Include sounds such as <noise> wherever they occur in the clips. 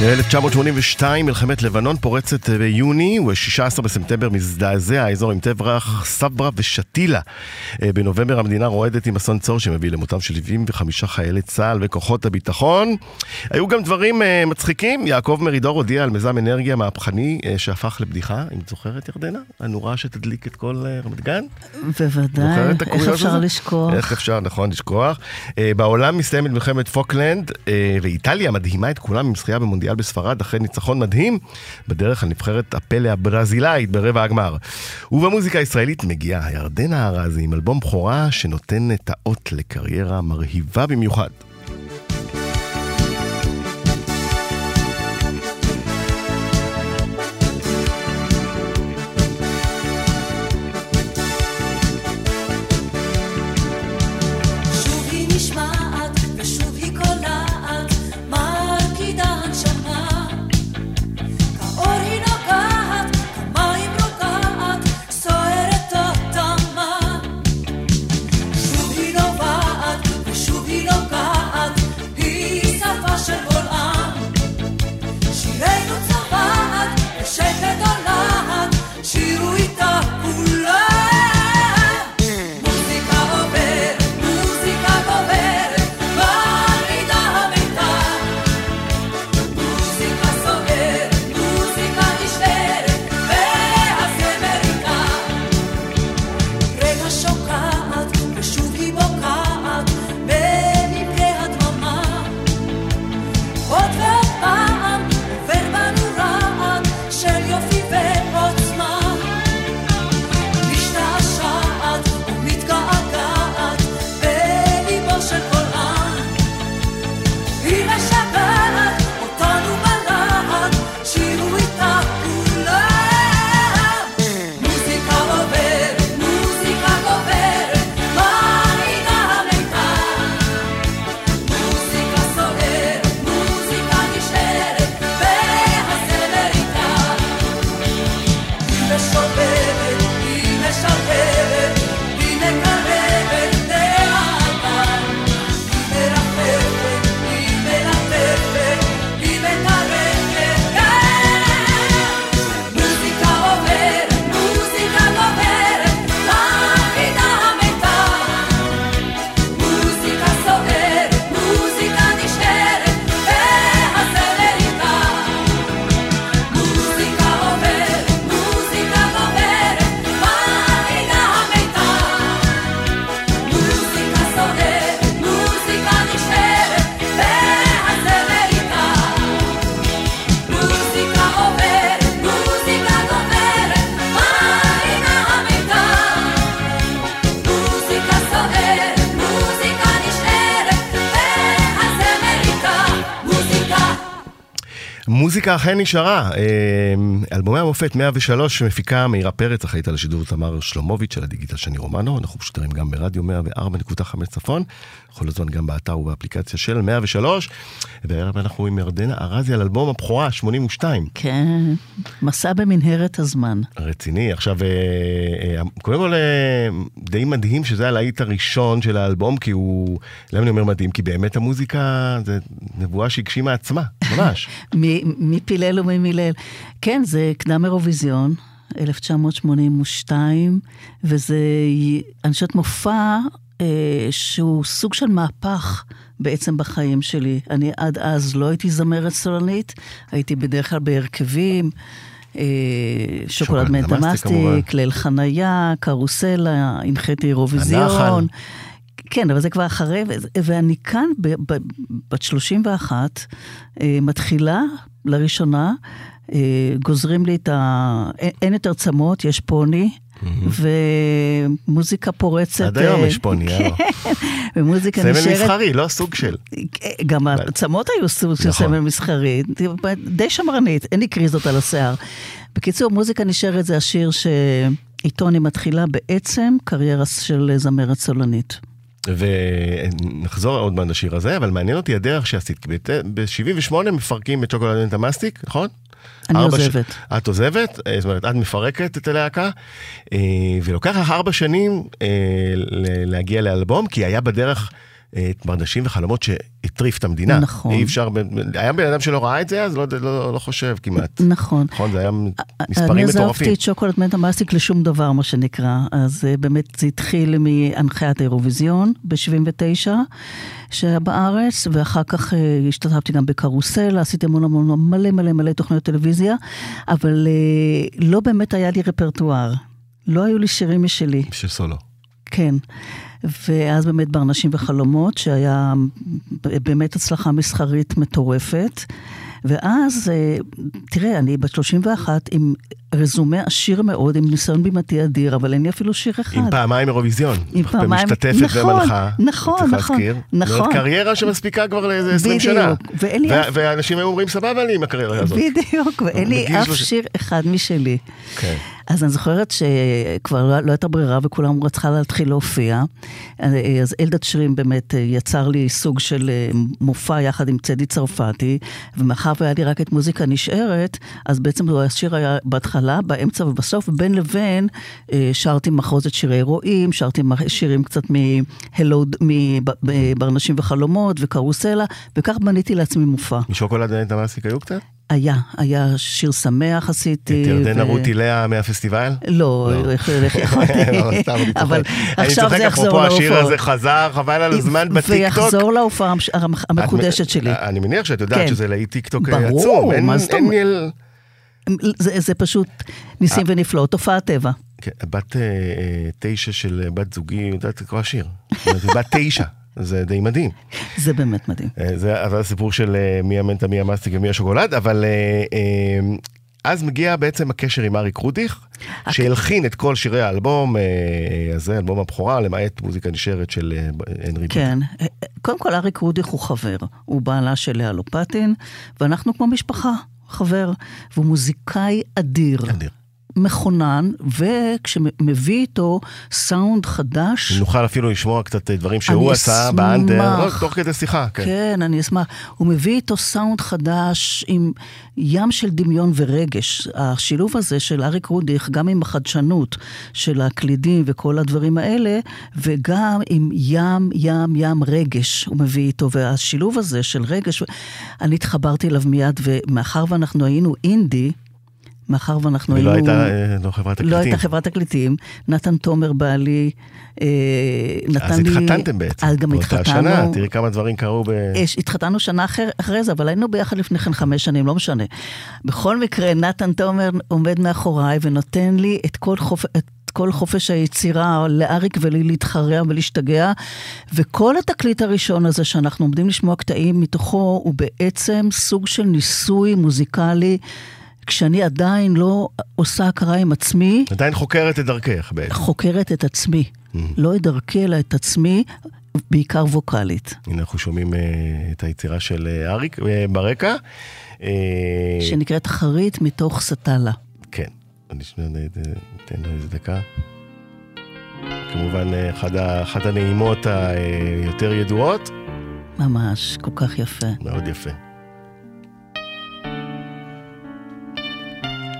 ב-1982 מלחמת לבנון פורצת ביוני, וב-16 בספטמבר מזדעזע האזור עם טבח סברה ושתילה. אה, בנובמבר המדינה רועדת עם אסון צור שמביא למותם של 75 חיילי צה"ל וכוחות הביטחון. היו גם דברים אה, מצחיקים, יעקב מרידור הודיע על מיזם אנרגיה מהפכני אה, שהפך לבדיחה, אם את זוכרת ירדנה? הנורה שתדליק את כל רמת גן? בוודאי, איך אפשר לשכוח? איך אפשר, נכון, לשכוח. בעולם מסתיימת מלחמת פוקלנד, ואיטליה מדהימה את כולם עם זכייה במונדיאל. המונדיאל בספרד אחרי ניצחון מדהים בדרך לנבחרת הפלא הברזילאית ברבע הגמר. ובמוזיקה הישראלית מגיעה ירדנה ארזי עם אלבום בכורה שנותן את האות לקריירה מרהיבה במיוחד. המוזיקה אכן נשארה. אמ, אלבומי המופת 103 מפיקה מאירה פרץ, אחראית על השידור תמר שלומוביץ' של הדיגיטל שני רומנו. אנחנו משודרים גם ברדיו 104.5 צפון, בכל הזמן גם באתר ובאפליקציה של 103. והערב אנחנו עם ירדנה ארזי על אלבום הבכורה, 82. כן, מסע במנהרת הזמן. רציני. עכשיו, אה, אה, קודם כל, די מדהים שזה הלהיט הראשון של האלבום, כי הוא, למה אני אומר מדהים? כי באמת המוזיקה זה נבואה שהגשימה עצמה, ממש. <laughs> מי פילל ומי מילל. כן, זה קדם אירוויזיון, 1982, וזה, אני חושבת, מופע אה, שהוא סוג של מהפך בעצם בחיים שלי. אני עד אז לא הייתי זמרת סולנית, הייתי בדרך כלל בהרכבים. אה, שוקולד מנטה מסטיק, ליל חנייה, קרוסלה, הנחיתי אירוויזיון. כן, אבל זה כבר אחרי, ואני כאן, בת 31, אה, מתחילה לראשונה, אה, גוזרים לי את ה... אין יותר צמות, יש פוני. ומוזיקה פורצת. עד היום יש פוני, כן, ומוזיקה נשארת. סמל מסחרי, לא סוג של. גם העצמות היו סוג של נכון. סמל מסחרי, די שמרנית, אין לי קריזות על השיער. בקיצור, מוזיקה נשארת זה השיר שאיתו אני מתחילה בעצם קריירה של זמרת סולנית. ונחזור עוד מעט לשיר הזה, אבל מעניין אותי הדרך שעשית, כי ב-78 מפרקים את שוקולד את המאסטיק, נכון? אני עוזבת. ש... את עוזבת, אה, זאת אומרת, את מפרקת את הלהקה, אה, ולוקח לך ארבע שנים אה, להגיע לאלבום, כי היה בדרך... את מברשים וחלומות שהטריף את המדינה. נכון. אי אפשר, היה בן אדם שלא ראה את זה, אז לא, לא, לא חושב כמעט. נכון. נכון, זה היה מספרים מטורפים. אני עזבתי את שוקולד מנטה מאסטיק לשום דבר, מה שנקרא. אז באמת זה התחיל מהנחיית האירוויזיון ב-79, שהיה בארץ, ואחר כך השתתפתי גם בקרוסל, עשיתי המון המון מלא מלא מלא תוכניות טלוויזיה, אבל לא באמת היה לי רפרטואר. לא היו לי שירים משלי. של סולו. כן. ואז באמת באנשים וחלומות, שהיה באמת הצלחה מסחרית מטורפת. ואז, אה, תראה, אני בת 31 עם רזומה עשיר מאוד, עם ניסיון בימתי אדיר, אבל אין לי אפילו שיר אחד. עם פעמיים אירוויזיון. עם פעמיים, ומשתתפת נכון, ומנחה. נכון, נכון, נכון. זאת קריירה שמספיקה כבר לאיזה 20 שנה. בדיוק. ואין לי אף... ואנשים היו אומרים, סבבה לי עם הקריירה הזאת. בדיוק, ואין לי אף שיר אחד משלי. כן. אז אני זוכרת שכבר לא, לא הייתה ברירה וכולם רצחה להתחיל להופיע. אז אלדד שרים באמת יצר לי סוג של מופע יחד עם צדי צרפתי, ומאחר והיה לי רק את מוזיקה נשארת, אז בעצם השיר היה בהתחלה, באמצע ובסוף, בין לבין שרתי מחרוזת שירי רועים, שרתי שירים קצת מהלול, מברנשים וחלומות וקרוסלה, וכך בניתי לעצמי מופע. משוקולד מאסטיק היו קצת? היה, היה שיר שמח עשיתי. את ירדנה רותי לאה מהפסטיבל? לא, איך יכולתי. <laughs> אבל עכשיו זה יחזור להופעות. אפרופו השיר הזה חזר, חבל על הזמן בטיקטוק. ויחזור להופעה המחודשת שלי. אני מניח שאת יודעת שזה להיט טיקטוק עצום. ברור, מה זאת אומרת? זה פשוט ניסים ונפלאות, תופעת טבע. כן, בת תשע של בת זוגי, יודעת לקרוא השיר. בת תשע. זה די מדהים. זה באמת מדהים. זה, זה הסיפור של מי המנטה, מי המאסטיק ומי השוקולד, אבל אז מגיע בעצם הקשר עם אריק רודיך, שהלחין את כל שירי האלבום הזה, אלבום הבכורה, למעט מוזיקה נשארת של הנרי. כן, קודם כל אריק רודיך הוא חבר, הוא בעלה של לאה לופטין, ואנחנו כמו משפחה, חבר, והוא מוזיקאי אדיר. אדיר. מכונן, וכשמביא איתו סאונד חדש... נוכל אפילו לשמוע קצת דברים שהוא עשה באנדר, לא, תוך כדי שיחה. כן. כן, אני אשמח. הוא מביא איתו סאונד חדש עם ים של דמיון ורגש. השילוב הזה של אריק רודיך, גם עם החדשנות של הקלידים וכל הדברים האלה, וגם עם ים, ים, ים רגש הוא מביא איתו. והשילוב הזה של רגש, אני התחברתי אליו מיד, ומאחר ואנחנו היינו אינדי, מאחר ואנחנו היינו... ולא הייתה לא חברת תקליטים. לא הייתה חברת תקליטים. נתן תומר בעלי אה, נתן אז לי... אז התחתנתם בעצם. אז גם התחתנו. באותה שנה, תראי כמה דברים קרו ב... התחתנו שנה אחר, אחרי זה, אבל היינו ביחד לפני כן חמש שנים, לא משנה. בכל מקרה, נתן תומר עומד מאחוריי ונותן לי את כל חופ... את כל חופש היצירה לאריק ולי להתחרע ולהשתגע, וכל התקליט הראשון הזה שאנחנו עומדים לשמוע קטעים מתוכו, הוא בעצם סוג של ניסוי מוזיקלי. כשאני עדיין לא עושה הכרה עם עצמי. עדיין חוקרת את דרכך בעצם. חוקרת את עצמי. Mm. לא את דרכי, אלא את עצמי, בעיקר ווקאלית. הנה אנחנו שומעים uh, את היצירה של uh, אריק uh, ברקע. Uh, שנקראת חרית מתוך סטלה. כן, אני שנייה אתן לו איזה דקה. כמובן, אחד, אחת הנעימות היותר ידועות. ממש, כל כך יפה. מאוד יפה.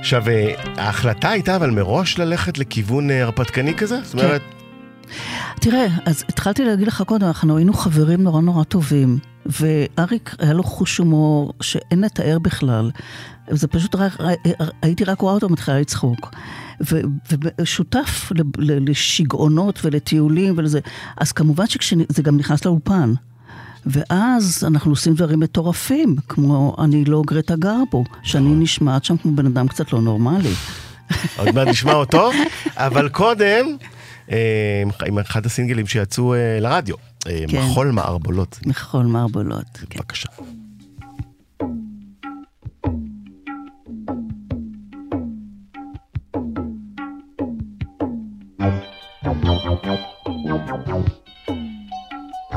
עכשיו, ההחלטה הייתה אבל מראש ללכת לכיוון הרפתקני כזה? זאת אומרת... תראה, אז התחלתי להגיד לך קודם, אנחנו היינו חברים נורא נורא טובים, ואריק היה לו חוש הומור שאין לתאר בכלל. זה פשוט רק, הייתי רק רואה אותו מתחילה לצחוק. ושותף לשגעונות ולטיולים ולזה. אז כמובן שזה גם נכנס לאולפן. ואז אנחנו עושים דברים מטורפים, כמו אני לא גרטה גרבו, שאני נכון. נשמעת שם כמו בן אדם קצת לא נורמלי. עוד מעט נשמע אותו, <laughs> אבל קודם, אה, עם אחד הסינגלים שיצאו אה, לרדיו, אה, כן. מחול מערבולות. מחול מערבולות, כן. בבקשה. Thank you.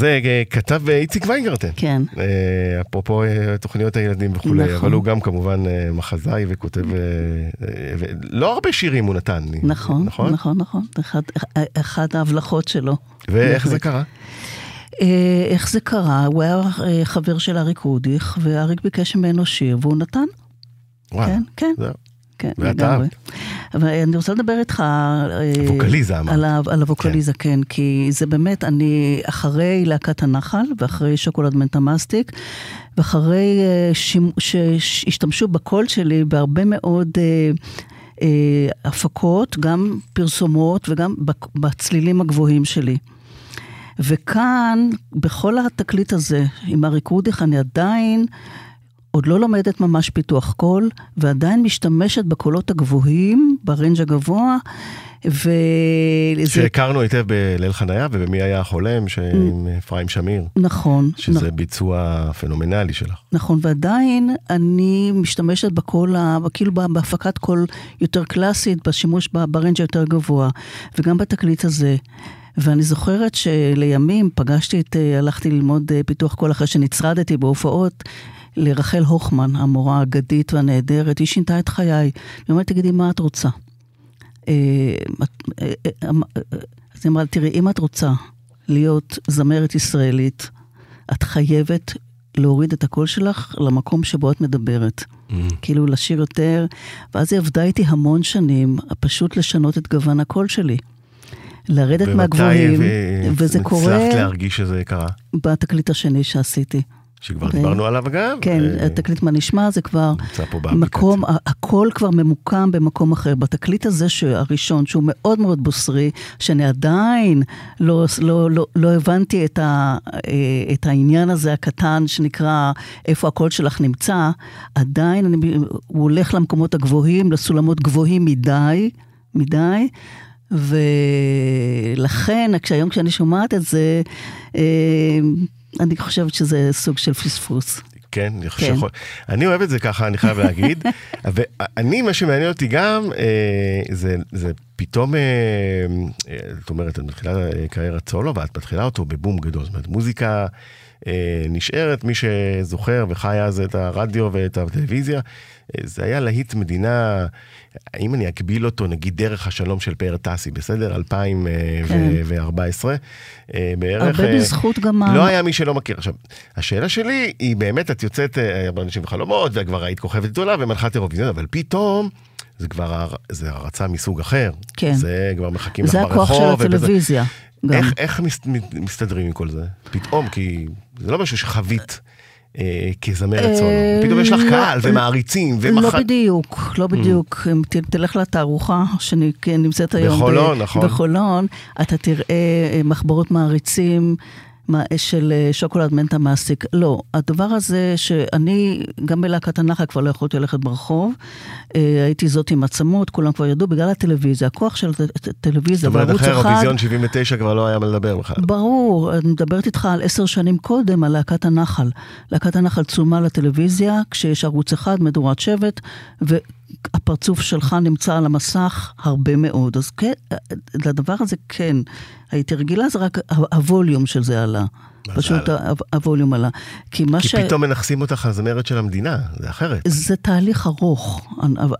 זה אה, כתב אה, איציק ויינגרטן. כן. אה, אפרופו תוכניות הילדים וכולי, נכון. אבל הוא גם כמובן מחזאי וכותב, לא הרבה שירים הוא נתן. נכון, נכון, נכון, נכון. אחד, אחד ההבלחות שלו. ואיך זה קרה? איך זה קרה? הוא היה חבר של אריק רודיך, ואריק ביקש ממנו שיר, והוא נתן. וואו. כן, כן. כן, לגמרי. ואני רוצה לדבר איתך... אה, ווקליזה אמרת. על, על הווקליזה, כן. כן, כי זה באמת, אני אחרי להקת הנחל, ואחרי שוקולד מנטה מסטיק, ואחרי אה, שהשתמשו בקול שלי בהרבה מאוד... אה, הפקות, גם פרסומות וגם בצלילים הגבוהים שלי. וכאן, בכל התקליט הזה, עם אריק רודיך, אני עדיין עוד לא לומדת ממש פיתוח קול, ועדיין משתמשת בקולות הגבוהים, ב range הגבוה, ו... שהכרנו היטב בליל חניה ובמי היה החולם, עם אפרים שמיר. נכון. שזה נכ... ביצוע פנומנלי שלך. נכון, ועדיין אני משתמשת בקול, כאילו בהפקת קול יותר קלאסית, בשימוש ב range היותר גבוה, וגם בתקליט הזה. ואני זוכרת שלימים פגשתי את, הלכתי ללמוד אה, פיתוח קול אחרי שנצרדתי בהופעות. לרחל הוכמן, המורה האגדית והנהדרת, היא שינתה את חיי. היא אומרת, תגידי, מה את רוצה? אה, אה, אה, אז היא אמרה, תראי, אם את רוצה להיות זמרת ישראלית, את חייבת להוריד את הקול שלך למקום שבו את מדברת. Mm. כאילו לשיר יותר, ואז היא עבדה איתי המון שנים, פשוט לשנות את גוון הקול שלי. לרדת מהגבוהים, וזה קורה... ומתי הצלחת להרגיש שזה קרה? בתקליט השני שעשיתי. שכבר okay. דיברנו עליו אגב. כן, ו... התקליט מה נשמע זה כבר מקום, הכל כבר ממוקם במקום אחר. בתקליט הזה הראשון, שהוא מאוד מאוד בוסרי, שאני עדיין לא, לא, לא, לא הבנתי את, ה, אה, את העניין הזה הקטן שנקרא איפה הקול שלך נמצא, עדיין אני, הוא הולך למקומות הגבוהים, לסולמות גבוהים מדי, מדי. ולכן, כשהיום כשאני שומעת את זה, אה, אני חושבת שזה סוג של פספוס. כן, אני חושב כן. שיכול... אני אוהב את זה ככה, אני חייב להגיד. <laughs> ואני, מה שמעניין אותי גם, אה, זה, זה פתאום, אה, אה, זאת אומרת, את מתחילה קריירת סולו, ואת מתחילה אותו בבום גדול. זאת אומרת, מוזיקה אה, נשארת, מי שזוכר וחי אז את הרדיו ואת הטלוויזיה, אה, זה היה להיט מדינה, אם אני אקביל אותו, נגיד דרך השלום של פאר טאסי, בסדר? 2014 כן. אה, בערך. הרבה בזכות גם... לא היה מי שלא מכיר. עכשיו, השאלה שלי היא באמת, את יוצאת, הרבה אנשים בחלומות, וכבר היית כוכבת גדולה ומלכת אירוויזיון, אבל פתאום... זה כבר, זה הרצה מסוג אחר. כן. זה כבר מחכים לך ברחוב. זה הכוח של הטלוויזיה. ובזה... גם. איך, איך מסתדרים עם כל זה? פתאום, כי זה לא משהו שחווית. אה, כזמרת סולו. אה, פתאום יש לך לא, קהל ומעריצים ומח... לא בדיוק, לא mm. בדיוק. אם תלך לתערוכה שנמצאת היום בחולון, נכון. אתה תראה אה, מחברות מעריצים. של אה, שוקולד מנטה מעסיק. לא, הדבר הזה שאני, גם בלהקת הנחל כבר לא יכולתי ללכת ברחוב, אה, הייתי זאת עם עצמות, כולם כבר ידעו, בגלל הטלוויזיה, הכוח של הטלוויזיה בערוץ אחד... זאת אומרת, אחרי אירוויזיון 79 כבר לא היה מה לדבר בכלל. ברור, אני מדברת איתך על עשר שנים קודם, על להקת הנחל. להקת הנחל צולמה לטלוויזיה, כשיש ערוץ אחד, מדורת שבט, ו... הפרצוף שלך נמצא על המסך הרבה מאוד. אז כן, לדבר הזה כן, הייתי רגילה, זה רק הווליום של זה עלה. פשוט הווליום עלה. כי מה כי ש... כי פתאום מנכסים אותך הזמרת של המדינה, זה אחרת. זה תהליך ארוך,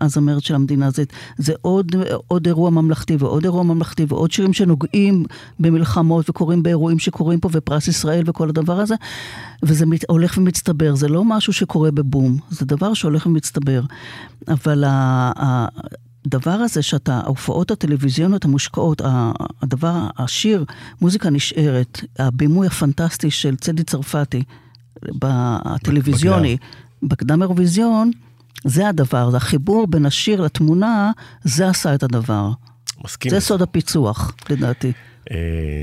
הזמרת של המדינה. זה, זה עוד, עוד אירוע ממלכתי ועוד אירוע ממלכתי ועוד שירים שנוגעים במלחמות וקורים באירועים שקורים פה ופרס ישראל וכל הדבר הזה. וזה מת, הולך ומצטבר, זה לא משהו שקורה בבום, זה דבר שהולך ומצטבר. אבל ה, ה, הדבר הזה שאתה, ההופעות הטלוויזיוניות המושקעות, הדבר, השיר, מוזיקה נשארת, הבימוי הפנטסטי של צדי צרפתי בטלוויזיוני, בקדם אירוויזיון, זה הדבר, זה החיבור בין השיר לתמונה, זה עשה את הדבר. מסכים. זה סוד הפיצוח, לדעתי. אה,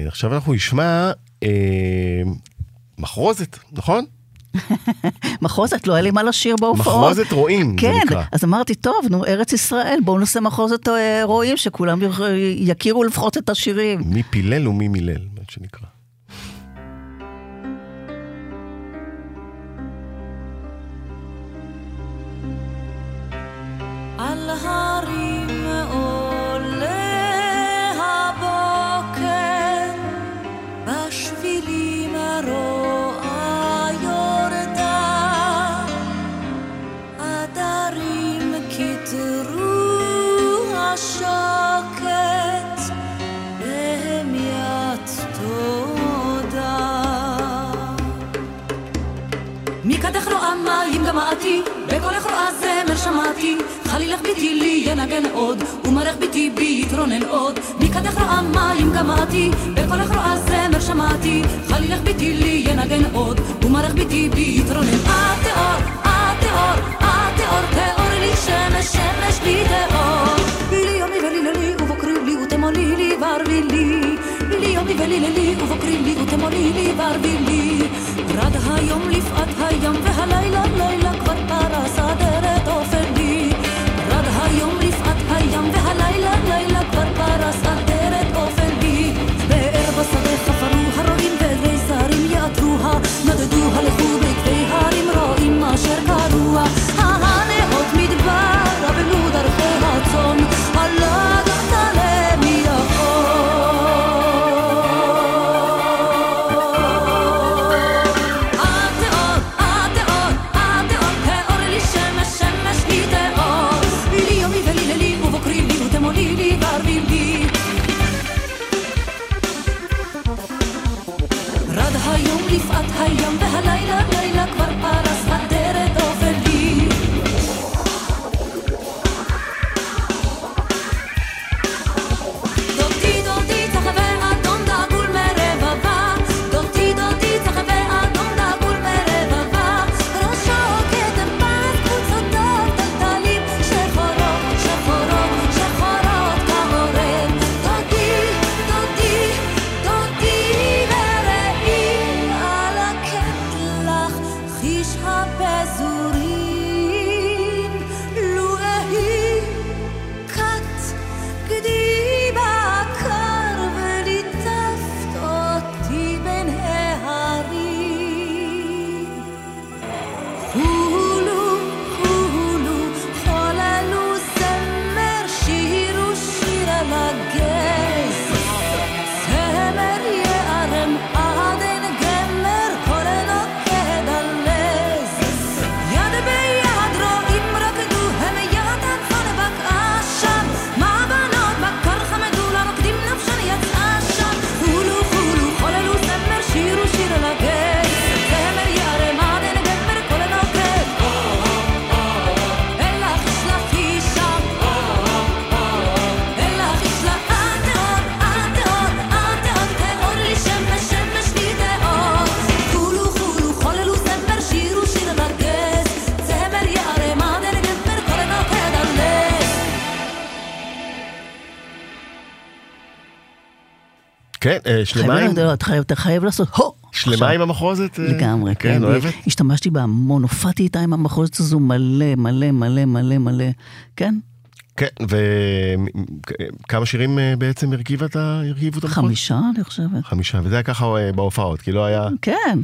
עכשיו אנחנו נשמע אה, מחרוזת, נכון? מחרוזת, לא היה לי מה לשיר בהופעות. מחרוזת רועים, כן, זה נקרא. כן, אז אמרתי, טוב, נו, ארץ ישראל, בואו נעשה מחרוזת אה, רועים, שכולם יכירו לפחות את השירים. מי פילל ומי מילל, מה שנקרא. על גמעתי, בקולך רואה זמר שמעתי, חלילך ביתי לי ינגן עוד, ומרך ביתי בי יתרונן עוד. מקדך רואה מים גמעתי, בקולך רואה זמר שמעתי, חלילך ביתי לי ינגן עוד, ומרך ביתי בי שלמה עם... חייב- אתה חייב- לעשות הו! שלמה עכשיו. עם המחרוזת? אה, לגמרי, כן, כן. אוהבת? השתמשתי בה המון, הופעתי איתה עם המחוזת הזו מלא, מלא, מלא, מלא, מלא. כן, כן, וכמה שירים אה, בעצם הרכיבה את ה- הרכיבו את המחוז? חמישה, אני חושבת. חמישה, וזה היה ככה אה, בהופעות, כי לא היה... כן,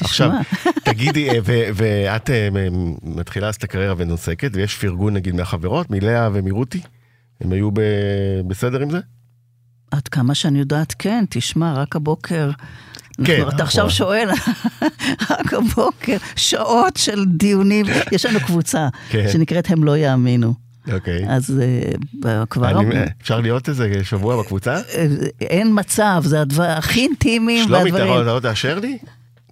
עכשיו, תשמע. <laughs> תגידי, אה, ו- ואת אה, מתחילה לעשות את הקריירה ונוסקת, ויש פרגון נגיד מהחברות, מלאה ומרותי? הם היו ב- בסדר עם זה? עד כמה שאני יודעת, כן, תשמע, רק הבוקר. כן, אנחנו- אתה עכשיו נכון. שואל, <laughs> רק הבוקר, שעות של דיונים, יש לנו קבוצה כן. שנקראת הם לא יאמינו. אוקיי. אז אה, כבר אני- אפשר להיות איזה שבוע בקבוצה? אה, אין מצב, זה הדבר הכי אינטימיים שלומי, אתה. יכול- תאשר לי?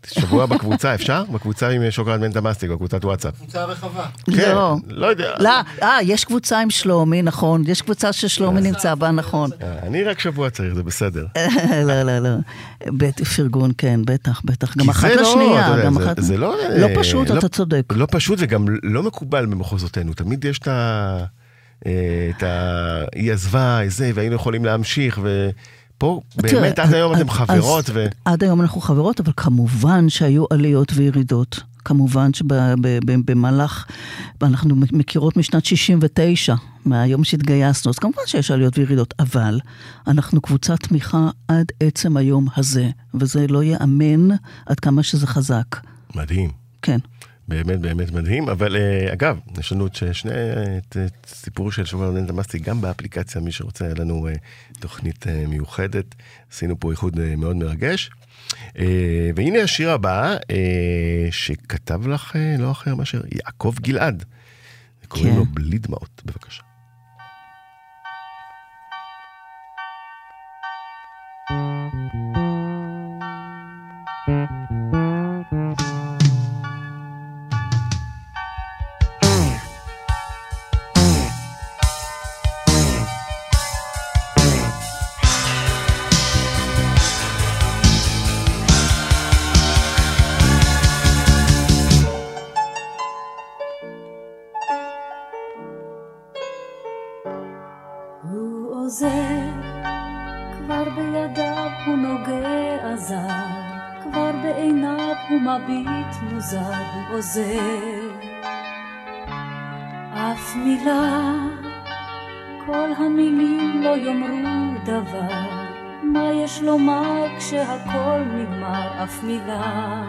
שבוע בקבוצה, אפשר? בקבוצה עם שוקולד מנטה מסטיק, בקבוצת וואטסאפ. קבוצה רחבה. כן, לא. לא יודע. לא, אה, יש קבוצה עם שלומי, נכון, יש קבוצה ששלומי נמצא בה, נכון. אה, אני רק שבוע צריך, זה בסדר. <laughs> לא, לא, לא. בית פרגון, כן, בטח, בטח. גם אחת לא, לשנייה, גם זה- אחת... זה לא... לא אה, פשוט, לא- אתה צודק. לא פשוט וגם לא מקובל במחוזותינו. תמיד יש את ה... אה, את ה... היא עזבה, זה, והיינו יכולים להמשיך, ופה באמת עד היום אתם חברות, ו... עד היום אנחנו חברות, אבל כמובן שהיו עליות וירידות. כמובן שבמהלך, אנחנו מכירות משנת 69, מהיום שהתגייסנו, אז כמובן שיש עליות וירידות, אבל אנחנו קבוצת תמיכה עד עצם היום הזה, וזה לא ייאמן עד כמה שזה חזק. מדהים. כן. באמת באמת מדהים, אבל אה, אגב, יש לנו את שני, את, את סיפור של שוקולד מנטה מסטיק גם באפליקציה, מי שרוצה, היה לנו אה, תוכנית אה, מיוחדת, עשינו פה איחוד מאוד מרגש. והנה השיר הבא, שכתב לך לא אחר מאשר יעקב גלעד. קוראים כן. לו בלי דמעות, בבקשה. עוזר. אף מילה, כל המילים לא יאמרו דבר, מה יש לומר כשהכל נגמר, אף מילה.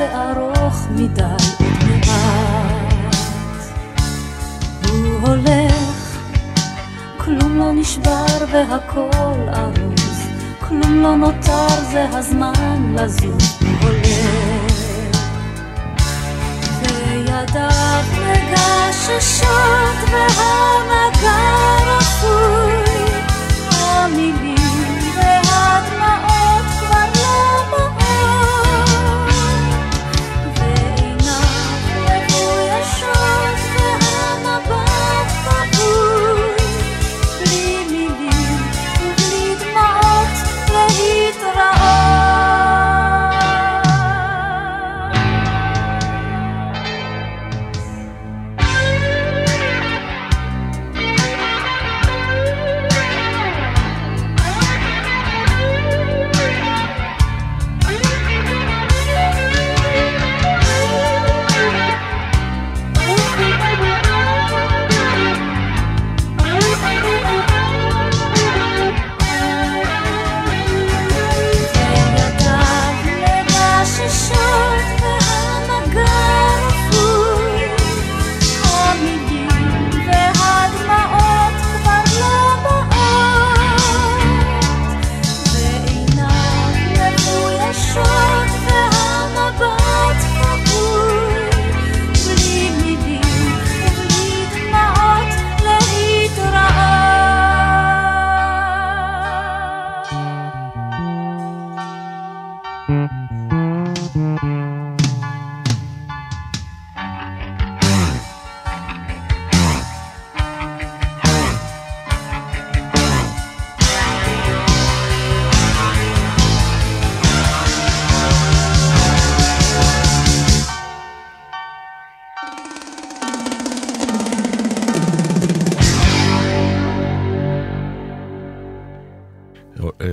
וארוך מדי, מעט. הוא הולך, כלום לא נשבר והכל ארוז, כלום לא נותר, זה הזמן לזוז, הוא הולך. וידיו מגששות והמגע רפוי,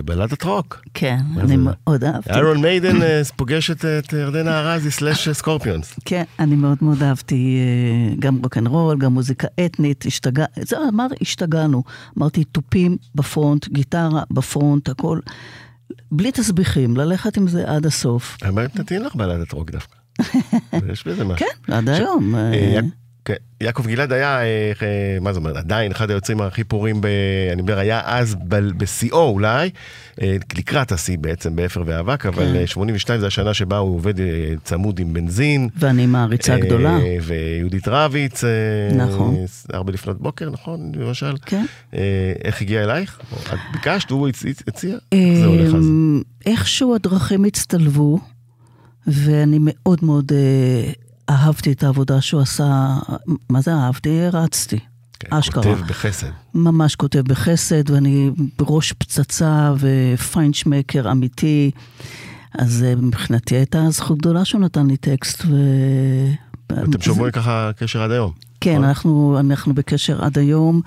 בלדת רוק. כן, אני? מאוד אהבתי. איירון מיידן אה, <laughs> פוגשת את ירדנה ארזי slash סקורפיונס. כן, אני מאוד מאוד אהבתי אה, גם רוקנרול, גם מוזיקה אתנית, השתגע... זה אמר, השתגענו. אמרתי, תופים ב front, גיטרה ב front, הכל. בלי תסביכים, ללכת עם זה עד הסוף. האמת, נתאים לך בלדת רוק דווקא. <laughs> יש בזה משהו. כן, עד היום. כן, יעקב גלעד היה, אה, אה, מה זאת אומרת, עדיין אחד היוצרים הכי פוריים, ב- אני מדבר, היה אז ב- בשיאו אולי, אה, לקראת השיא בעצם, באפר ואבק, אבל כן. אה, 82 זה השנה שבה הוא עובד צמוד עם בנזין. ואני מעריצה אה, גדולה. ויהודית רביץ, נכון. ארבע לפנות בוקר, נכון, למשל? כן. אה, איך הגיע אלייך? את ביקשת, הוא הצ- הצ- הציע? איך זה הולך אז? איכשהו הדרכים הצטלבו, ואני מאוד מאוד אה, אהבתי את העבודה שהוא עשה. מה זה אהבתי? הרצתי. כן, אשכרה. כותב בחסד. ממש כותב בחסד, ואני בראש פצצה ופיינשמקר אמיתי. אז אה, מבחינתי הייתה זכות גדולה שהוא נתן לי טקסט. ו... אתם שומרים ככה קשר עד היום. כן, נכון? אנחנו, אנחנו בקשר עד היום.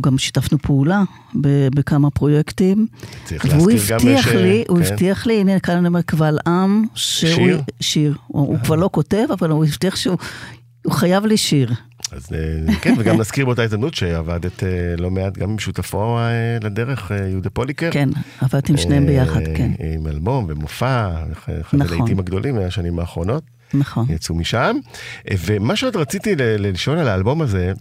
גם שיתפנו פעולה ב- בכמה פרויקטים. צריך והוא להזכיר גם הבטיח ש- לי, הוא כן. הבטיח לי, הנה כאן אני אומר קבל עם, שהוא... שיר? שיר. הוא, הוא כבר לא כותב, אבל הוא הבטיח שהוא הוא חייב לי שיר. אז אה, כן, וגם נזכיר באותה הזדמנות שעבדת אה, לא מעט גם עם שותפו אה, לדרך, אה, יהודה פוליקר. כן, עבדתי עם שניהם ביחד, אה, כן. עם אלבום ומופע, אחד נכון. הלהיטים הגדולים מהשנים האחרונות, נכון. יצאו משם. אה, ומה שעוד רציתי לשאול על האלבום הזה,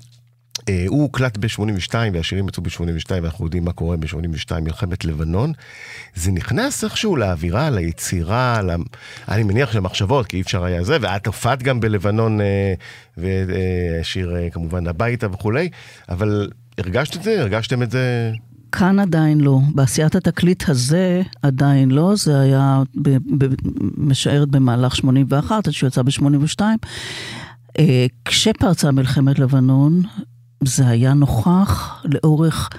אה, הוא הוקלט ב-82 והשירים יצאו ב-82 ואנחנו יודעים מה קורה ב-82, מלחמת לבנון. זה נכנס איכשהו לאווירה, ליצירה, ל... אני מניח שהמחשבות, כי אי אפשר היה זה, ואת הופעת גם בלבנון, אה, ושיר אה, כמובן הביתה וכולי, אבל הרגשת את זה? הרגשתם את זה? כאן עדיין לא. בעשיית התקליט הזה עדיין לא, זה היה ב- ב- משערת במהלך 81, עד שהוא יצא ב-82. אה, כשפרצה מלחמת לבנון, זה היה נוכח לאורך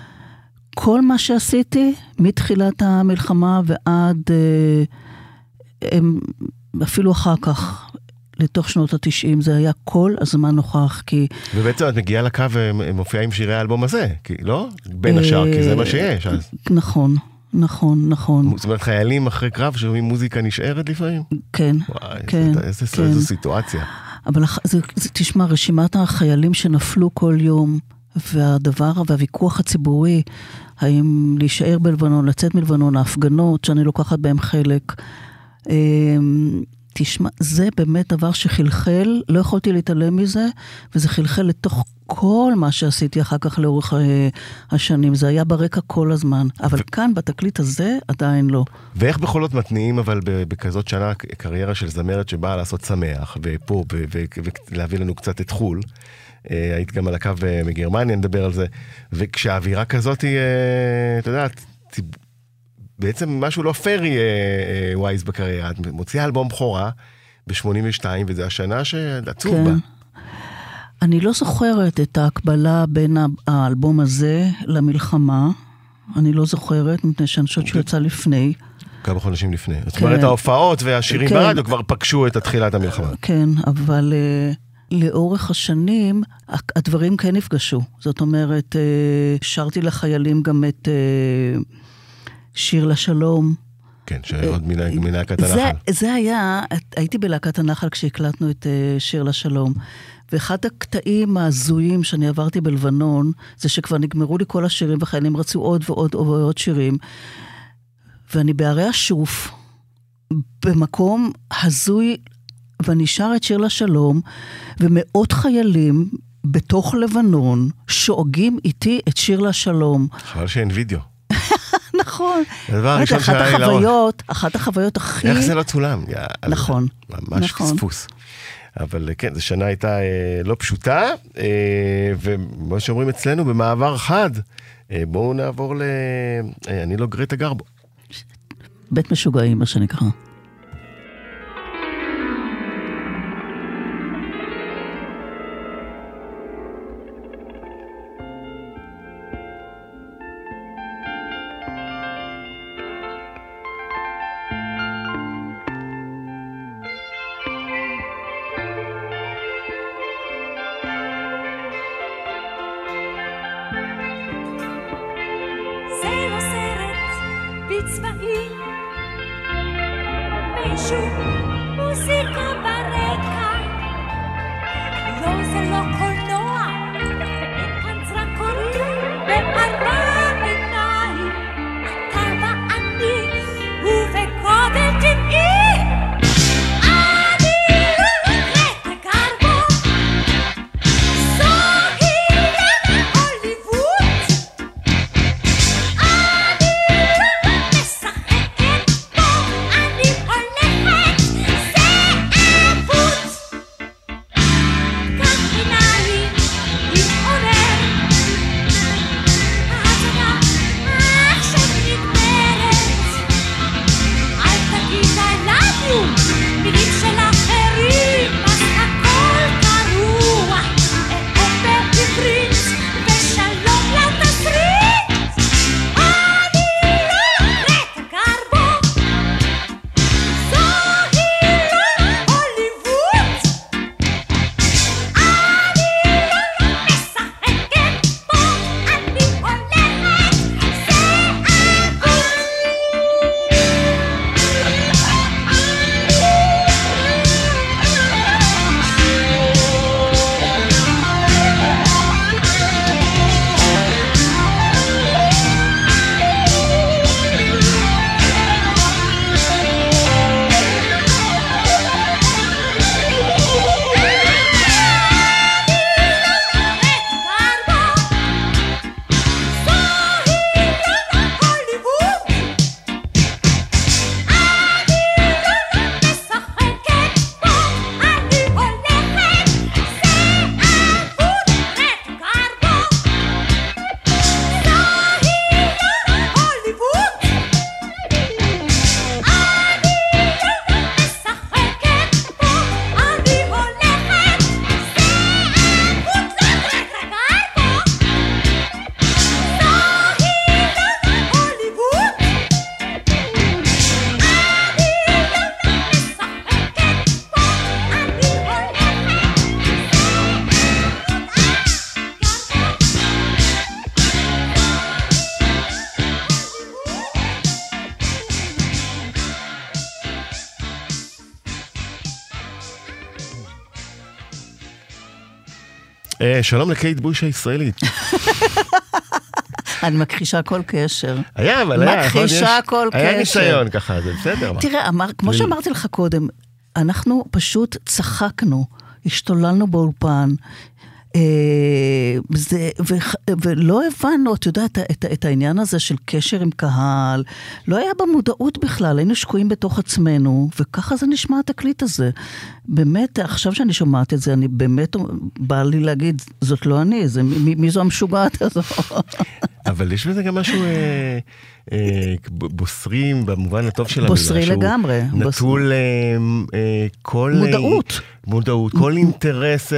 כל מה שעשיתי, מתחילת המלחמה ועד אה, אפילו אחר כך, לתוך שנות התשעים, זה היה כל הזמן נוכח, כי ובעצם את מגיעה לקו ומופיעה עם שירי האלבום הזה, כי, לא? בין השאר, כי זה מה שיש. אז. נכון, נכון, נכון, זאת אומרת, חיילים אחרי קרב שומעים מוזיקה נשארת לפעמים? כן, וואי, כן, איזה, איזה, כן. איזו סיטואציה. אבל זה, זה, תשמע, רשימת החיילים שנפלו כל יום, והדבר, והוויכוח הציבורי, האם להישאר בלבנון, לצאת מלבנון, ההפגנות שאני לוקחת בהם חלק, אמ, תשמע, זה באמת דבר שחלחל, לא יכולתי להתעלם מזה, וזה חלחל לתוך כל מה שעשיתי אחר כך לאורך אה, השנים. זה היה ברקע כל הזמן, אבל כאן, בתקליט הזה, עדיין לא. ואיך בכל זאת מתניעים אבל בכזאת שנה קריירה של זמרת שבאה לעשות שמח, ופופ, ו- ו- ולהביא לנו קצת את חו"ל. אה, היית גם על הקו אה, מגרמניה, נדבר על זה. וכשהאווירה כזאת היא, אה, אתה יודע, ציב... בעצם משהו לא פייר יהיה אה, ווייז בקריירה. את מוציאה אלבום בכורה ב-82, וזו השנה שעצוב כן. בה. אני לא זוכרת את ההקבלה בין האלבום הזה למלחמה. אני לא זוכרת, מפני שאני חושבת שהוא יצא לפני. כמה חודשים לפני. זאת כן. אומרת, ההופעות והשירים כן. ברדיו כבר פגשו את תחילת המלחמה. כן, אבל uh, לאורך השנים הדברים כן נפגשו. זאת אומרת, uh, שרתי לחיילים גם את uh, שיר לשלום. כן, שעוד מלהקת זה, הנחל. זה היה, הייתי בלהקת הנחל כשהקלטנו את uh, שיר לשלום. ואחד הקטעים ההזויים שאני עברתי בלבנון, זה שכבר נגמרו לי כל השירים וחיילים רצו עוד ועוד ועוד שירים. ואני בערי השוף, במקום הזוי, ואני שר את שיר לשלום, ומאות חיילים בתוך לבנון שואגים איתי את שיר לשלום. חבל שאין וידאו. נכון. הדבר הראשון שהיה לי לראש. אחת החוויות הכי... איך זה לא צולם? נכון, ממש נכון. פספוס. אבל אה, כן, זו שנה הייתה אה, לא פשוטה, אה, ומה שאומרים אצלנו, במעבר חד. אה, בואו נעבור ל... אה, אני לא גרטה גרבו. בית משוגעים, מה שנקרא. שלום לקייט בוש הישראלית. <laughs> אני מכחישה כל קשר. היה, אבל היה, מכחישה יש- כל היה קשר. ניסיון ככה, זה בסדר. תראה, אמר, כמו ול- שאמרתי לך קודם, אנחנו פשוט צחקנו, השתוללנו באולפן. אה, זה, ו, ולא הבנו, את, ה- את, את העניין הזה של קשר עם קהל, לא היה במודעות בכלל, היינו שקועים בתוך עצמנו, וככה זה נשמע התקליט הזה. באמת, עכשיו שאני שומעת את זה, אני באמת, בא לי להגיד, זאת לא אני, זה, מי, מי זו המשוגעת הזו? אבל יש בזה גם משהו אה, אה, ב- בוסרי במובן הטוב של המילה. בוסרי לגמרי. נטול אה, אה, כל... מודעות. מודעות, כל אינטרס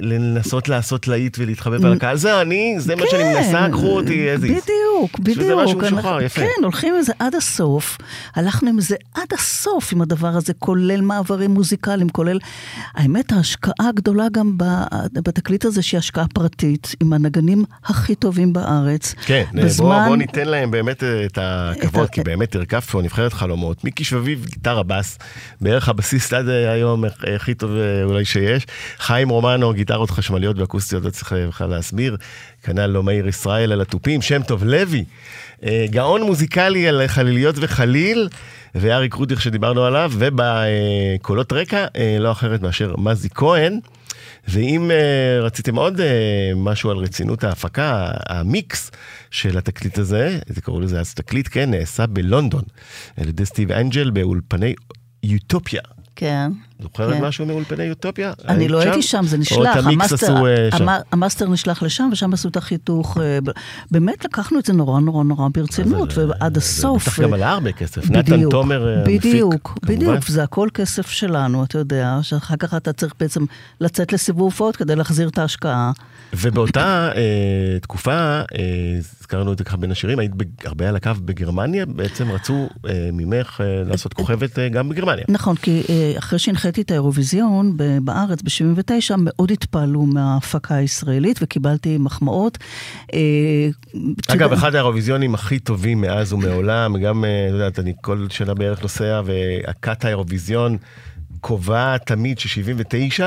לנסות לעשות להיט ולהתחבב על הקהל. זה אני, זה מה שאני מנסה, קחו אותי is. בדיוק, בדיוק. משהו אנחנו- משוחרר, יפה. כן, הולכים עם זה עד הסוף. הלכנו עם זה עד הסוף עם הדבר הזה, כולל מעברים מוזיקליים, כולל... האמת, ההשקעה הגדולה גם בתקליט הזה, שהיא השקעה פרטית, עם הנגנים הכי טובים בארץ. כן, בוא, ניתן להם באמת את הכבוד, כי באמת הרכבת פה נבחרת חלומות. מיקי שביב, גיטרה בס, בערך הבסיסט עד היום הכי טוב אה, אולי שיש. חיים רומנו, גיטרות חשמליות ואקוסטיות, לא צריך בכלל להסביר. כנ"ל לא מאיר ישראל על התופים, שם טוב לוי, אה, גאון מוזיקלי על חליליות וחליל. ואריק רודיך שדיברנו עליו, ובקולות רקע, אה, לא אחרת מאשר מזי כהן. ואם uh, רציתם עוד אה, משהו על רצינות ההפקה, המיקס של התקליט הזה, זה קראו לזה אז תקליט, כן, נעשה בלונדון, על ידי סטיב אנג'ל באולפני יוטופיה. כן. זוכרת כן. משהו מאולפני יוטופיה? אני היית לא שם? הייתי שם, זה או נשלח. את המיקס ה master- עשו אה, שם? המ- המאסטר נשלח לשם, ושם עשו את החיתוך. אה, באמת לקחנו את זה נורא נורא נורא ברצינות, זה- ועד זה הסוף. בטח גם אה, עלה הרבה כסף. נתן תומר אה, המפיק, בדיוק, כמובן. בדיוק, זה הכל כסף שלנו, אתה יודע, שאחר כך אתה צריך בעצם לצאת לסיבוב הופעות כדי להחזיר את ההשקעה. ובאותה אה, תקופה, אה, הזכרנו את זה ככה בין השירים, היית הרבה על הקו בגרמניה, בעצם רצו אה, ממך אה, לעשות כוכבת אה, גם בגרמניה. נכון, כי אה, אחרי שהנחיתי את האירוויזיון בארץ ב-79, מאוד התפעלו מההפקה הישראלית וקיבלתי מחמאות. אה, אגב, אחד האירוויזיונים הכי טובים מאז ומעולם, גם, אה, את יודעת, אני כל שנה בערך נוסע, והכת האירוויזיון קובעת תמיד ש-79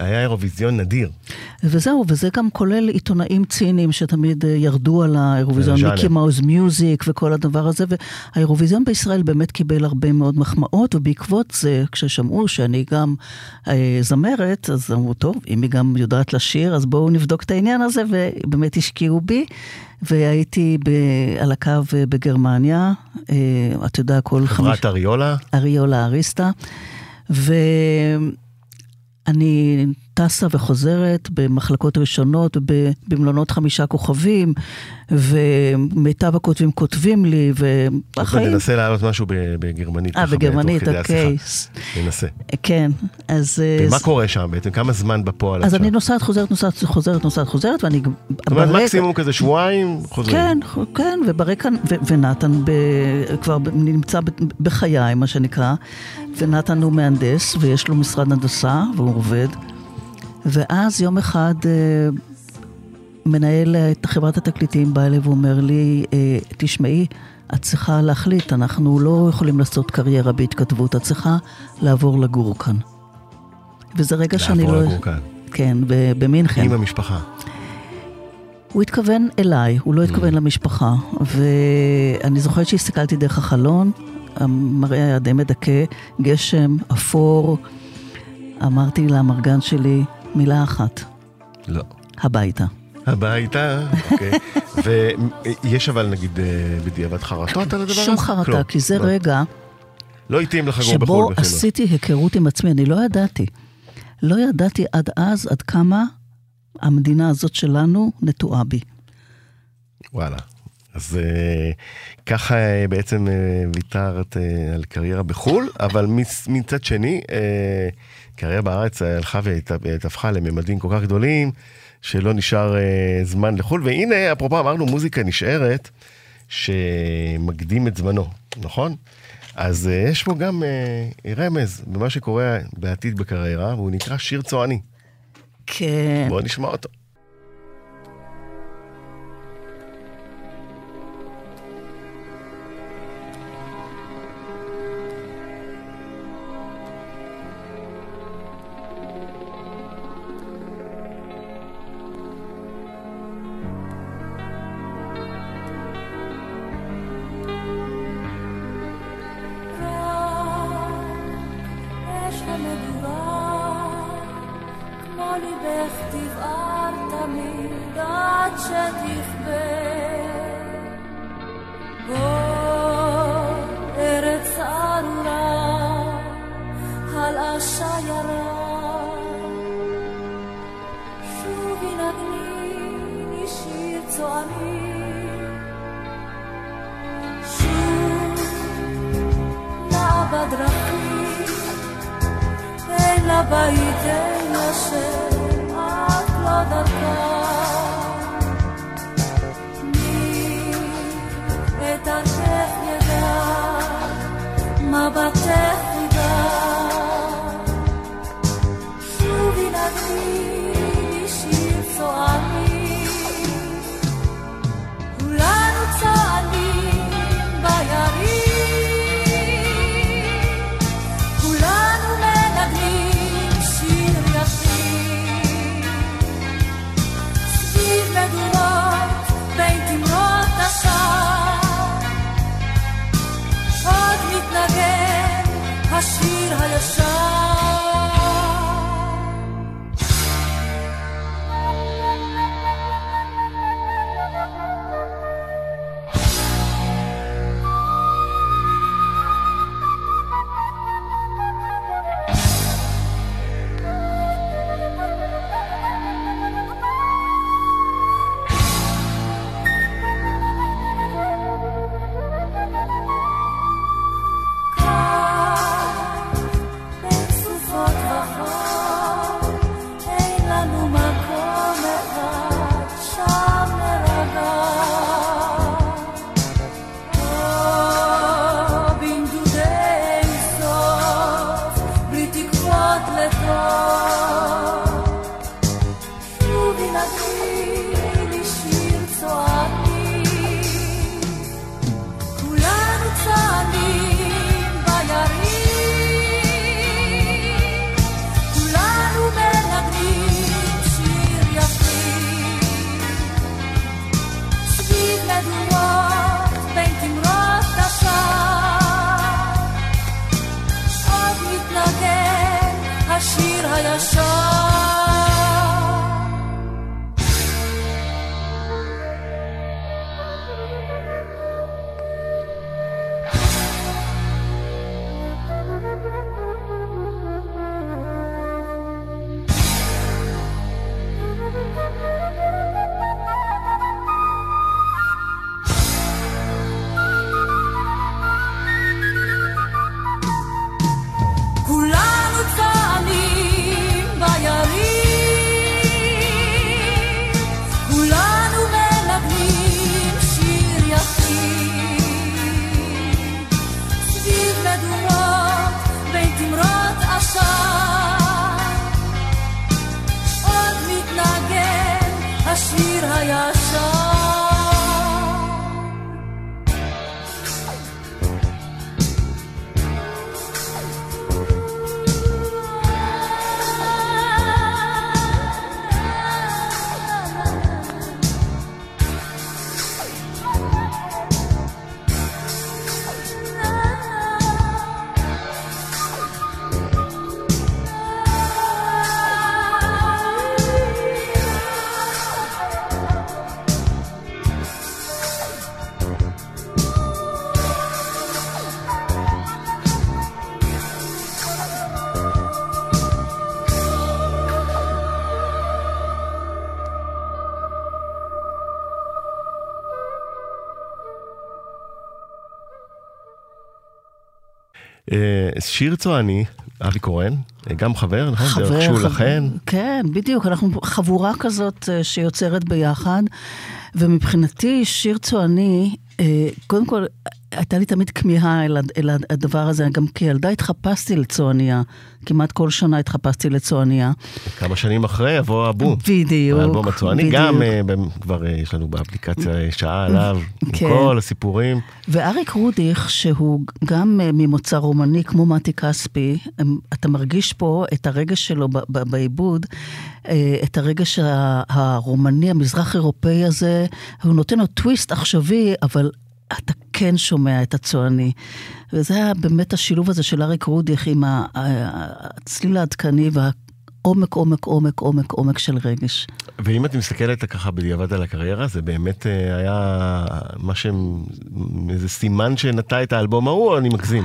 היה אירוויזיון נדיר. וזהו, וזה גם כולל עיתונאים ציניים שתמיד אה, ירדו על האירוויזיון, ז'אנר. מיקי מאוז מיוזיק וכל הדבר הזה, והאירוויזיון בישראל באמת קיבל הרבה מאוד מחמאות, ובעקבות זה, כששמעו שאני גם אה, זמרת, אז אמרו, טוב, אם היא גם יודעת לשיר, אז בואו נבדוק את העניין הזה, ובאמת השקיעו בי. והייתי ב, על הקו אה, בגרמניה, אה, אתה יודע, כל חמיש... חברת אריולה, אריולה אריסטה, ואני טסה וחוזרת במחלקות ראשונות ובמלונות חמישה כוכבים, ומיטב הכותבים כותבים לי, והחיים... ננסה להעלות משהו בגרמנית. אה, בגרמנית, אוקיי. ננסה. כן, אז... אה, ומה קורה שם בעצם? כמה זמן בפועל אז את אני? נוסעת, חוזרת, נוסעת, חוזרת, נוסעת, חוזרת, ואני... זאת אומרת, מקסימום כזה שבועיים חוזרים. כן, כן, וברקע, ונתן כבר נמצא בחיי, מה שנקרא, ונתן הוא מהנדס, ויש לו משרד הנדסה, והוא עובד. ואז יום אחד אה, מנהל את חברת התקליטים בא אליי ואומר לי, אה, תשמעי, את צריכה להחליט, אנחנו לא יכולים לעשות קריירה בהתכתבות, את צריכה לעבור לגור כאן. וזה רגע שאני לעבור לא... לגור כאן. כן, במינכן. עם המשפחה. הוא התכוון אליי, הוא לא התכוון למשפחה. ואני זוכרת שהסתכלתי דרך החלון, המראה היה די מדכא, גשם, אפור. אמרתי לאמרגן שלי מילה אחת, לא. הביתה. הביתה, אוקיי. <laughs> ויש אבל נגיד אה, בדיעבד חרטות על הדבר הזה? שום חרטה, כלום. כי זה לא. רגע לא התאים לך שבו בחו"ל בכלל. עשיתי היכרות עם עצמי, אני לא ידעתי. לא ידעתי עד אז עד כמה המדינה הזאת שלנו נטועה בי. וואלה. אז אה, ככה אה, בעצם אה, ויתרת אה, על קריירה בחו"ל, אבל מס- מצד שני, אה, קריירה בארץ אה, הלכה והתהפכה לממדים כל כך גדולים, שלא נשאר אה, זמן לחו"ל. והנה, אפרופו אמרנו מוזיקה נשארת, שמקדים את זמנו, נכון? אז אה, יש פה גם אה, רמז במה שקורה בעתיד בקריירה, והוא נקרא שיר צועני. כן. בואו נשמע אותו. תמיד עד שתכבה. בוא, ארץ ארורה, על השיירה, שובי נגני שיר צועני. שוב נעה בדרכים, אין לה בית, אין לה שם, את לא דרכה. שיר צועני, אבי קורן, גם חבר, נכון? חבר, דרך שהוא חבר. לכן. כן, בדיוק, אנחנו חבורה כזאת אה, שיוצרת ביחד, ומבחינתי שיר צועני, אה, קודם כל, הייתה לי תמיד כמיהה אל, אל הד- הדבר הזה, גם כילדה התחפשתי לצועניה, כמעט כל שנה התחפשתי לצועניה. כמה שנים אחרי יבוא הבום. בדיוק, האלבום הצועני. גם במ- כבר אה, יש לנו באפליקציה אה, שעה עליו, עם כן. כל הסיפורים. ואריק רודיך, שהוא גם אה, ממוצא רומני, כמו מתי כספי, אתה מרגיש פה את הרגש שלו ב- ב- בעיבוד, את הרגש ה- הרומני, המזרח אירופאי הזה, הוא נותן לו טוויסט עכשווי, אבל אתה כן שומע את הצועני. וזה היה באמת השילוב הזה של אריק רודיך עם הצליל העדכני והעומק, עומק, עומק, עומק, עומק של רגש. ואם את מסתכלת ככה בדיעבד על הקריירה, זה באמת אה, היה מה שהם, איזה סימן שנטע את האלבום ההוא, או אני מגזים?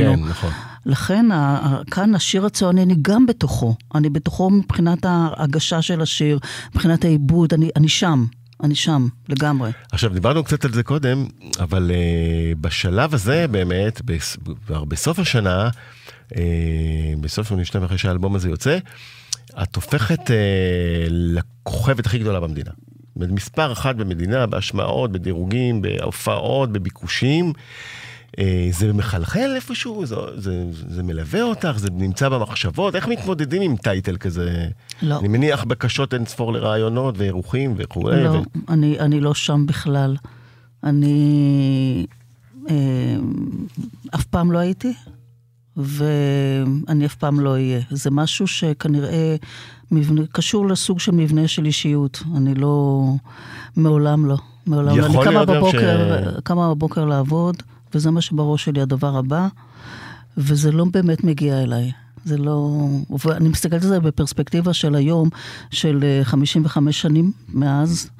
כן, נכון. לכן כאן השיר הצועני, אני גם בתוכו. אני בתוכו מבחינת ההגשה של השיר, מבחינת העיבוד, אני, אני שם. אני שם, לגמרי. עכשיו, דיברנו קצת על זה קודם, אבל uh, בשלב הזה באמת, כבר בסוף השנה, uh, בסוף 82 אחרי שהאלבום הזה יוצא, את הופכת uh, לכוכבת הכי גדולה במדינה. מספר אחת במדינה, בהשמעות, בדירוגים, בהופעות, בביקושים. אה, זה מחלחל איפשהו? זה, זה, זה מלווה אותך? זה נמצא במחשבות? איך מתמודדים עם טייטל כזה? לא. אני מניח בקשות אין ספור לרעיונות ואירוחים וכולי. לא, ו... אני, אני לא שם בכלל. אני אה, אף פעם לא הייתי, ואני אף פעם לא אהיה. זה משהו שכנראה מבנה, קשור לסוג של מבנה של אישיות. אני לא, מעולם לא. מעולם לא. אני קמה בבוקר, ש- קמה בבוקר לעבוד, וזה מה שבראש שלי הדבר הבא, וזה לא באמת מגיע אליי. זה לא... ואני מסתכלת על זה בפרספקטיבה של היום, של אה, 55 שנים מאז,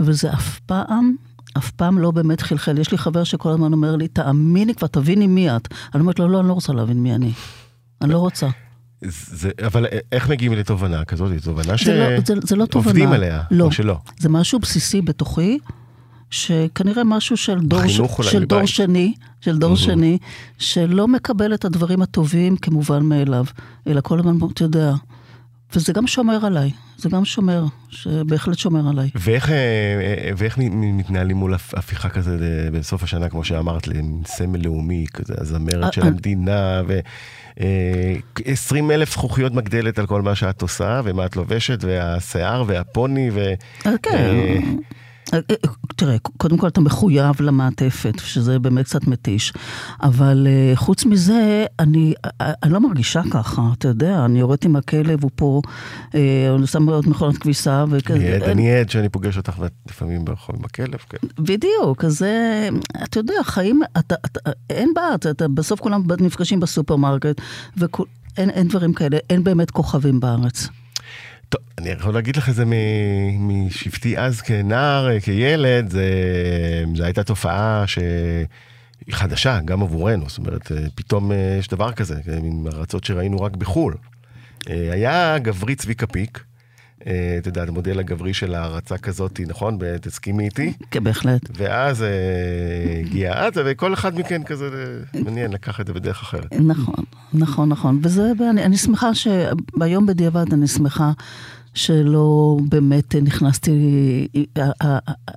וזה אף פעם, אף פעם לא באמת חלחל. יש לי חבר שכל הזמן אומר לי, תאמיני כבר, תביני מי את. אני אומרת לו, לא, אני לא רוצה להבין מי אני. אני לא רוצה. זה, אבל איך מגיעים לתובנה כזאת? זו תובנה זה לא, לא. שעובדים עליה, לא. או שלא? זה משהו בסיסי בתוכי, שכנראה משהו של דור, אולי של דור. שני, של דור שני, שלא מקבל את הדברים הטובים כמובן מאליו, אלא כל הזמן, אתה יודע, וזה גם שומר עליי, זה גם שומר, שבהחלט שומר עליי. ואיך, אה, אה, ואיך מתנהלים מול הפ- הפיכה כזה בסוף השנה, כמו שאמרת, לסמל לאומי, כזה הזמרת של אה, המדינה, ו... אה, 20 אלף זכוכיות מגדלת על כל מה שאת עושה, ומה את לובשת, והשיער, והפוני, ו... כן, תראה, קודם כל אתה מחויב למעטפת, שזה באמת קצת מתיש. אבל אה, חוץ מזה, אני, אה, אני לא מרגישה ככה, אתה יודע, אני יורדת עם הכלב, הוא פה, אה, אני שם עוד מכונת כביסה, וכזה. אני עד, אני עד שאני פוגש אותך לפעמים ברחוב עם הכלב, כן. בדיוק, אז זה, אתה יודע, חיים, אתה, אתה, אין בעיה, אתה, אתה, בסוף כולם נפגשים בסופרמרקט, ואין אין דברים כאלה, אין באמת כוכבים בארץ. טוב, אני יכול להגיד לך את זה משבטי אז כנער, כילד, זה, זה הייתה תופעה שהיא חדשה, גם עבורנו, זאת אומרת, פתאום אה, יש דבר כזה, עם ארצות שראינו רק בחו"ל. אה, היה גברי צביקה פיק, אה, אתה יודע, המודל הגברי של הערצה כזאת, נכון? תסכימי איתי? כן, בהחלט. ואז אה, הגיע את וכל אחד מכן כזה, אה, מעניין, לקח את זה בדרך אחרת. נכון, נכון, נכון. וזה, ואני אני שמחה שהיום בדיעבד אני שמחה שלא באמת נכנסתי,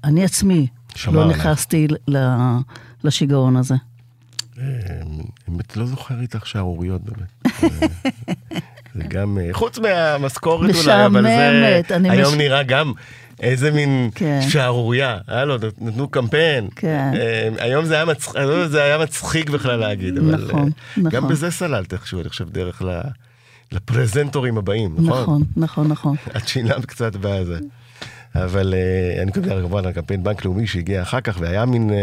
אני עצמי לא. נכנסתי לשיגעון הזה. באמת לא זוכר איתך שערוריות באמת. <laughs> זה- גם, אה, חוץ מהמשכורת אולי, אבל זה משעממת, אני היום מש- נראה גם איזה מין כן. שערורייה. היה לו, נתנו קמפיין. כן. אה, היום זה היה מצחיק, זה היה מצחיק בכלל להגיד, אבל נכון, אה, גם נכון. בזה סללת איכשהו, אני חושב, דרך ל- לפרזנטורים הבאים, נכון? נכון, נכון, נכון. <laughs> את שילמת קצת בזה. אבל אה, אני מדבר כמובן על קמפיין בנק לאומי שהגיע אחר כך, והיה מין אה,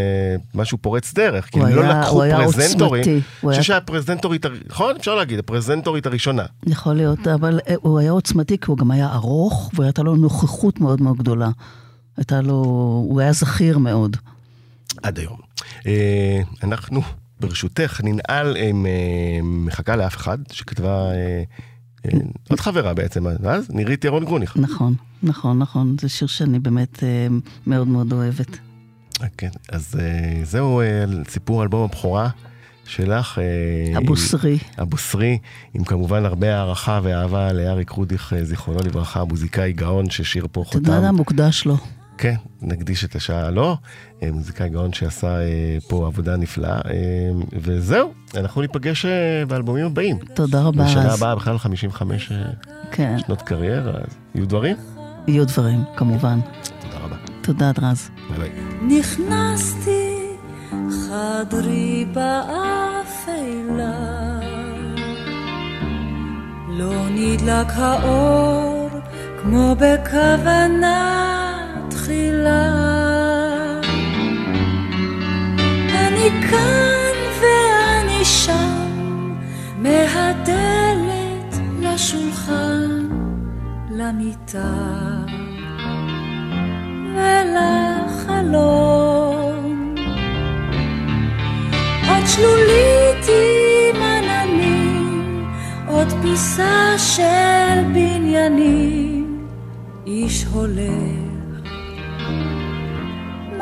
משהו פורץ דרך, כי הוא הם לא היה- לקחו הוא היה פרזנטורים. עוצמתי. אני הוא היה- חושב שהפרזנטורית, נכון? אפשר להגיד, הפרזנטורית הראשונה. יכול להיות, אבל אה, הוא היה עוצמתי כי הוא גם היה ארוך, והייתה לו נוכחות מאוד מאוד גדולה. הייתה לו, הוא היה זכיר מאוד. עד היום. אה, אנחנו, ברשותך, ננעל עם אה, מחכה לאף אחד, שכתבה אה, עוד חברה בעצם, אז נירית ירון גרוניך. נכון, נכון, נכון. זה שיר שאני באמת אה, מאוד מאוד אוהבת. כן, אז אה, זהו אה, סיפור אלבום הבכורה שלך. אה, הבוסרי. הבוסרי, עם כמובן הרבה הערכה ואהבה לאריק רודיך, אה, זיכרונו לברכה, מוזיקאי גאון ששיר פה אתה יודע, חותם. מוקדש לו. כן, נקדיש את השעה לו. אה, מוזיקאי גאון שעשה אה, פה עבודה נפלאה. אה, וזהו, אנחנו ניפגש באלבומים הבאים. תודה רבה. בשנה אז- הבאה בכלל 55 אה, כן, שנות קריירה, אז יהיו דברים. יהיו דברים, כמובן. תודה רבה. תודה, דרז. ביי ביי. נכנסתי חדרי באפלה לא נדלק האור כמו בכוונה תחילה אני כאן ואני שם מהדלת לשולחן למיטה ולחלום. עוד שלולית עם עננים, עוד פיסה של בניינים, איש הולך.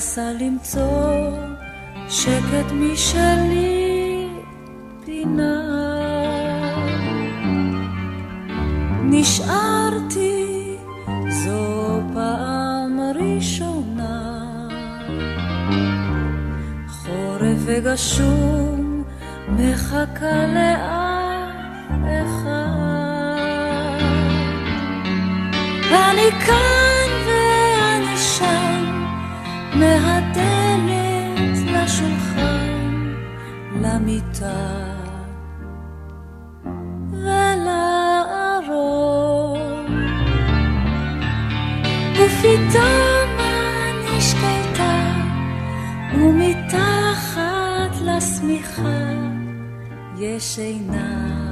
מנסה למצוא שקט משלי פינה. נשארתי זו פעם ראשונה חורף וגשום מחכה לאף אחד. אני כאן. ואני שם, מהדלת לשולחן, למיטה ולארון. ופתאום אני שקטה, ומתחת לשמיכה יש עינה